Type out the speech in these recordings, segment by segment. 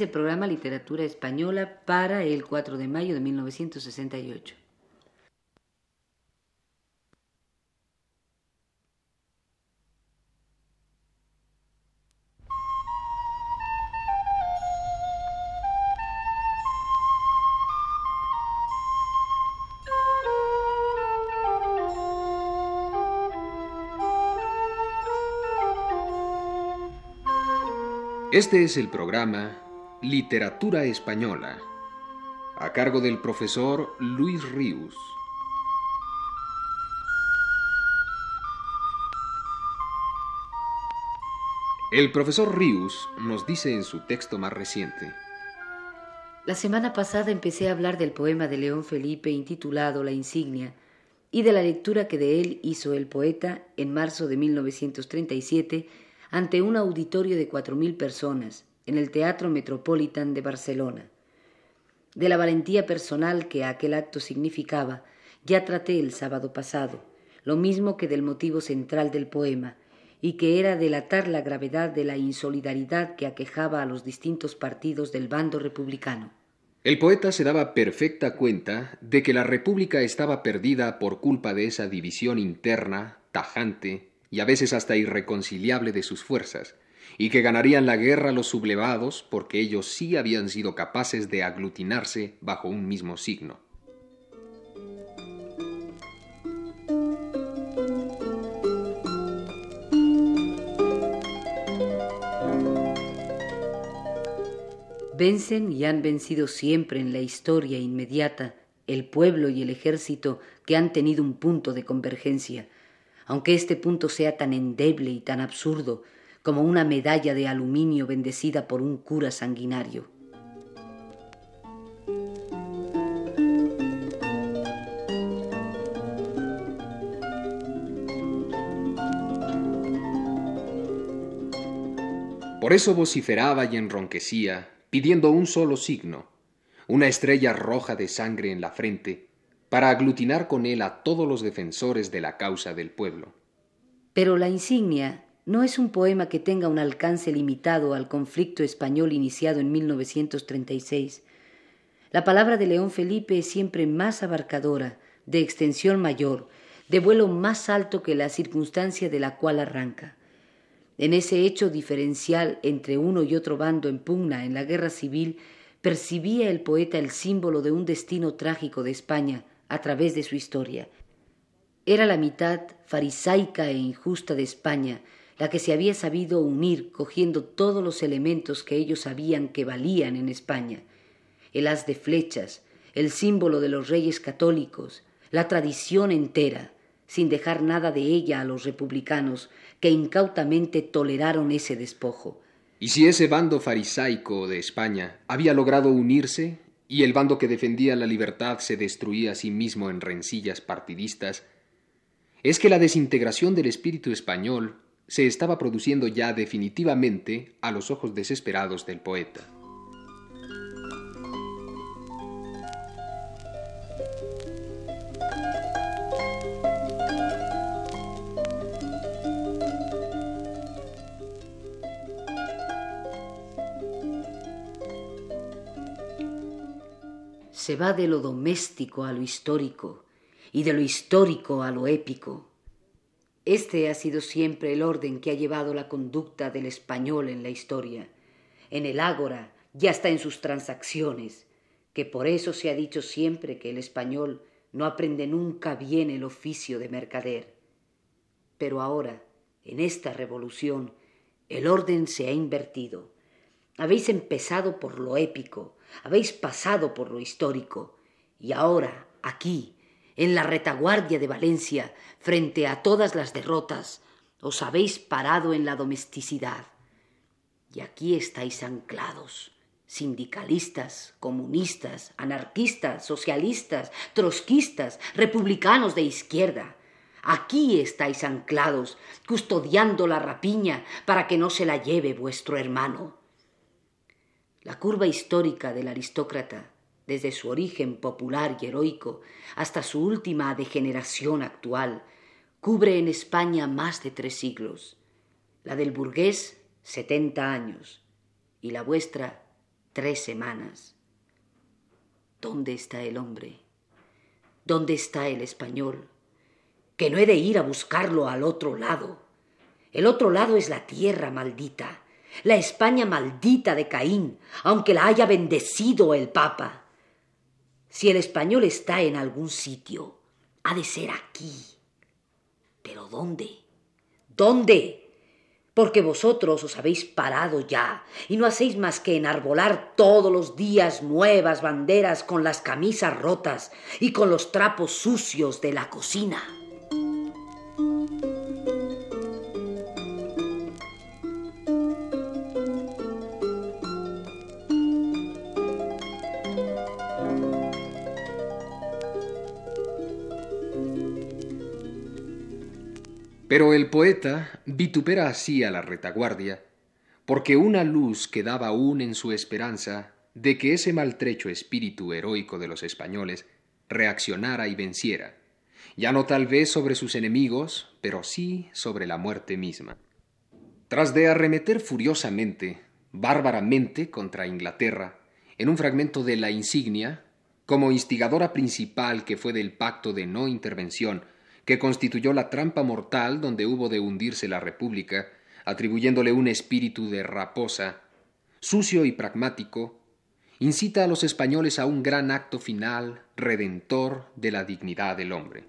el programa Literatura Española para el 4 de mayo de 1968. Este es el programa Literatura Española, a cargo del profesor Luis Ríos. El profesor Ríos nos dice en su texto más reciente. La semana pasada empecé a hablar del poema de León Felipe intitulado La insignia y de la lectura que de él hizo el poeta en marzo de 1937 ante un auditorio de cuatro mil personas en el Teatro Metropolitan de Barcelona. De la valentía personal que aquel acto significaba, ya traté el sábado pasado, lo mismo que del motivo central del poema, y que era delatar la gravedad de la insolidaridad que aquejaba a los distintos partidos del bando republicano. El poeta se daba perfecta cuenta de que la República estaba perdida por culpa de esa división interna, tajante y a veces hasta irreconciliable de sus fuerzas, y que ganarían la guerra los sublevados porque ellos sí habían sido capaces de aglutinarse bajo un mismo signo. Vencen y han vencido siempre en la historia inmediata el pueblo y el ejército que han tenido un punto de convergencia, aunque este punto sea tan endeble y tan absurdo como una medalla de aluminio bendecida por un cura sanguinario. Por eso vociferaba y enronquecía, pidiendo un solo signo, una estrella roja de sangre en la frente, para aglutinar con él a todos los defensores de la causa del pueblo. Pero la insignia no es un poema que tenga un alcance limitado al conflicto español iniciado en 1936. La palabra de León Felipe es siempre más abarcadora, de extensión mayor, de vuelo más alto que la circunstancia de la cual arranca. En ese hecho diferencial entre uno y otro bando en pugna en la guerra civil, percibía el poeta el símbolo de un destino trágico de España a través de su historia. Era la mitad farisaica e injusta de España, la que se había sabido unir cogiendo todos los elementos que ellos sabían que valían en España, el haz de flechas, el símbolo de los reyes católicos, la tradición entera, sin dejar nada de ella a los republicanos, que incautamente toleraron ese despojo. Y si ese bando farisaico de España había logrado unirse, y el bando que defendía la libertad se destruía a sí mismo en rencillas partidistas, es que la desintegración del espíritu español se estaba produciendo ya definitivamente a los ojos desesperados del poeta. Se va de lo doméstico a lo histórico y de lo histórico a lo épico este ha sido siempre el orden que ha llevado la conducta del español en la historia, en el ágora y hasta en sus transacciones, que por eso se ha dicho siempre que el español no aprende nunca bien el oficio de mercader. Pero ahora, en esta revolución, el orden se ha invertido. Habéis empezado por lo épico, habéis pasado por lo histórico, y ahora, aquí, en la retaguardia de Valencia, frente a todas las derrotas, os habéis parado en la domesticidad. Y aquí estáis anclados, sindicalistas, comunistas, anarquistas, socialistas, trotskistas, republicanos de izquierda. Aquí estáis anclados, custodiando la rapiña para que no se la lleve vuestro hermano. La curva histórica del aristócrata desde su origen popular y heroico hasta su última degeneración actual, cubre en España más de tres siglos, la del burgués setenta años y la vuestra tres semanas. ¿Dónde está el hombre? ¿Dónde está el español? Que no he de ir a buscarlo al otro lado. El otro lado es la tierra maldita, la España maldita de Caín, aunque la haya bendecido el Papa. Si el español está en algún sitio, ha de ser aquí. ¿Pero dónde? ¿Dónde? Porque vosotros os habéis parado ya y no hacéis más que enarbolar todos los días nuevas banderas con las camisas rotas y con los trapos sucios de la cocina. Pero el poeta vitupera así a la retaguardia, porque una luz quedaba aún en su esperanza de que ese maltrecho espíritu heroico de los españoles reaccionara y venciera, ya no tal vez sobre sus enemigos, pero sí sobre la muerte misma. Tras de arremeter furiosamente, bárbaramente contra Inglaterra, en un fragmento de la insignia, como instigadora principal que fue del pacto de no intervención que constituyó la trampa mortal donde hubo de hundirse la República, atribuyéndole un espíritu de raposa, sucio y pragmático, incita a los españoles a un gran acto final, redentor de la dignidad del hombre.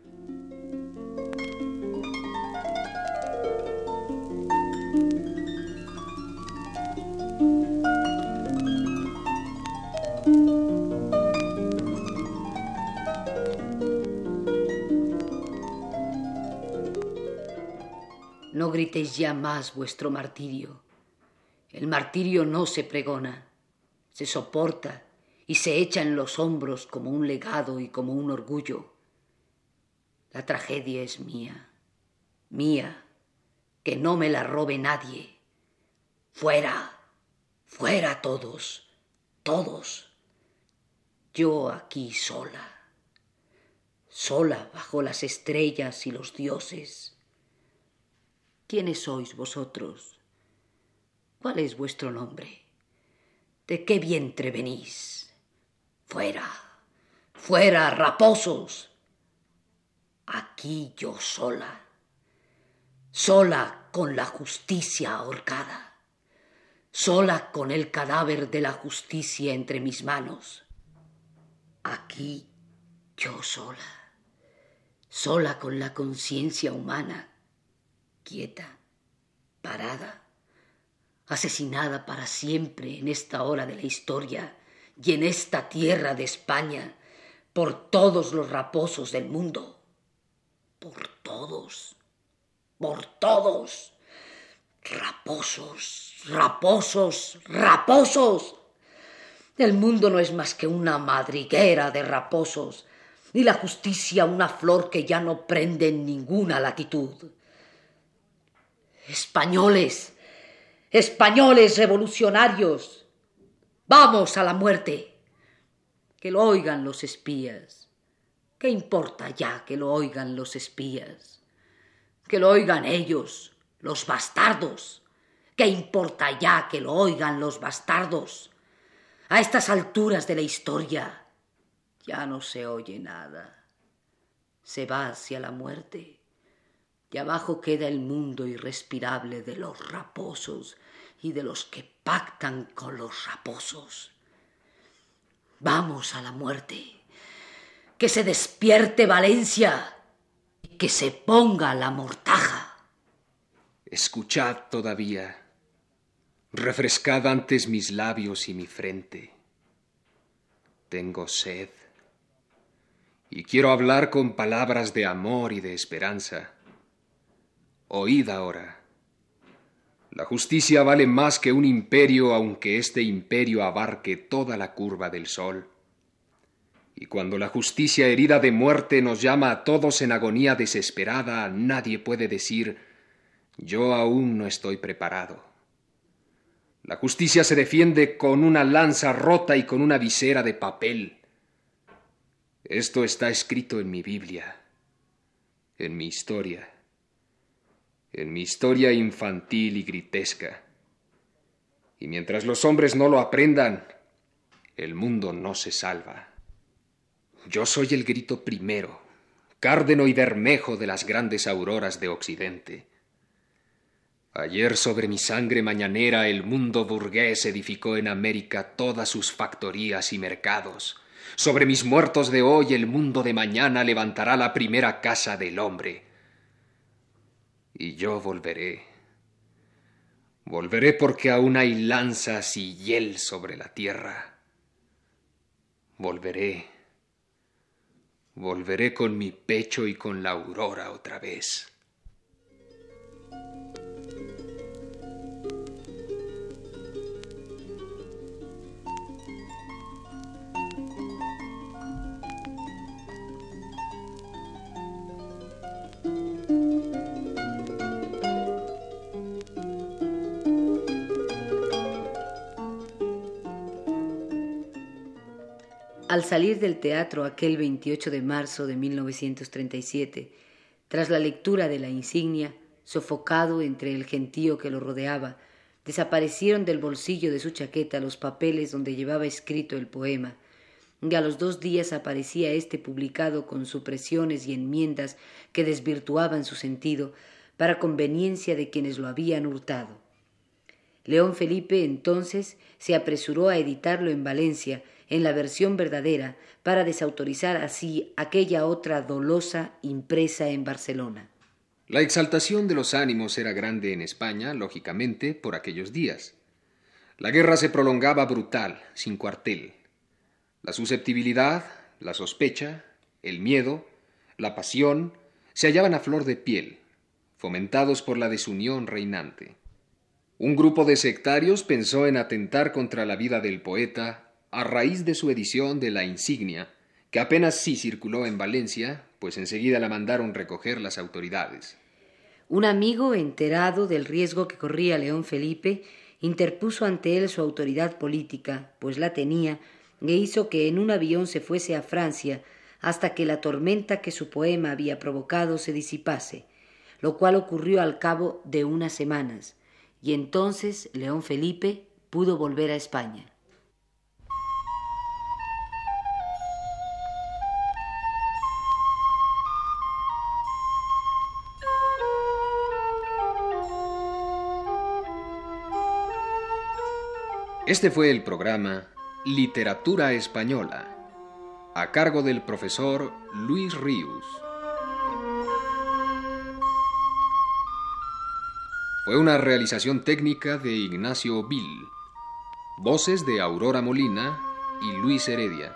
Ya más vuestro martirio. El martirio no se pregona, se soporta y se echa en los hombros como un legado y como un orgullo. La tragedia es mía, mía, que no me la robe nadie. Fuera, fuera todos, todos. Yo aquí sola, sola bajo las estrellas y los dioses ¿Quiénes sois vosotros? ¿Cuál es vuestro nombre? ¿De qué vientre venís? Fuera, fuera, raposos. Aquí yo sola, sola con la justicia ahorcada, sola con el cadáver de la justicia entre mis manos. Aquí yo sola, sola con la conciencia humana quieta, parada, asesinada para siempre en esta hora de la historia y en esta tierra de España por todos los raposos del mundo, por todos, por todos, raposos, raposos, raposos. El mundo no es más que una madriguera de raposos, ni la justicia una flor que ya no prende en ninguna latitud. Españoles, españoles revolucionarios, vamos a la muerte. Que lo oigan los espías. ¿Qué importa ya que lo oigan los espías? Que lo oigan ellos, los bastardos. ¿Qué importa ya que lo oigan los bastardos? A estas alturas de la historia ya no se oye nada. Se va hacia la muerte y abajo queda el mundo irrespirable de los raposos y de los que pactan con los raposos. Vamos a la muerte. Que se despierte Valencia y que se ponga la mortaja. Escuchad todavía. Refrescad antes mis labios y mi frente. Tengo sed y quiero hablar con palabras de amor y de esperanza. Oíd ahora. La justicia vale más que un imperio, aunque este imperio abarque toda la curva del sol. Y cuando la justicia herida de muerte nos llama a todos en agonía desesperada, nadie puede decir yo aún no estoy preparado. La justicia se defiende con una lanza rota y con una visera de papel. Esto está escrito en mi Biblia, en mi historia en mi historia infantil y gritesca. Y mientras los hombres no lo aprendan, el mundo no se salva. Yo soy el grito primero, cárdeno y bermejo de las grandes auroras de Occidente. Ayer sobre mi sangre mañanera el mundo burgués edificó en América todas sus factorías y mercados. Sobre mis muertos de hoy el mundo de mañana levantará la primera casa del hombre. Y yo volveré. Volveré porque aún hay lanzas y hiel sobre la tierra. Volveré. Volveré con mi pecho y con la aurora otra vez. Al salir del teatro aquel 28 de marzo de 1937, tras la lectura de la insignia, sofocado entre el gentío que lo rodeaba, desaparecieron del bolsillo de su chaqueta los papeles donde llevaba escrito el poema, y a los dos días aparecía éste publicado con supresiones y enmiendas que desvirtuaban su sentido para conveniencia de quienes lo habían hurtado. León Felipe entonces se apresuró a editarlo en Valencia en la versión verdadera para desautorizar así aquella otra dolosa impresa en Barcelona. La exaltación de los ánimos era grande en España, lógicamente, por aquellos días. La guerra se prolongaba brutal, sin cuartel. La susceptibilidad, la sospecha, el miedo, la pasión, se hallaban a flor de piel, fomentados por la desunión reinante. Un grupo de sectarios pensó en atentar contra la vida del poeta a raíz de su edición de La Insignia, que apenas sí circuló en Valencia, pues enseguida la mandaron recoger las autoridades. Un amigo, enterado del riesgo que corría León Felipe, interpuso ante él su autoridad política, pues la tenía, e hizo que en un avión se fuese a Francia hasta que la tormenta que su poema había provocado se disipase, lo cual ocurrió al cabo de unas semanas, y entonces León Felipe pudo volver a España. Este fue el programa Literatura Española, a cargo del profesor Luis Ríos. Fue una realización técnica de Ignacio Bill, voces de Aurora Molina y Luis Heredia.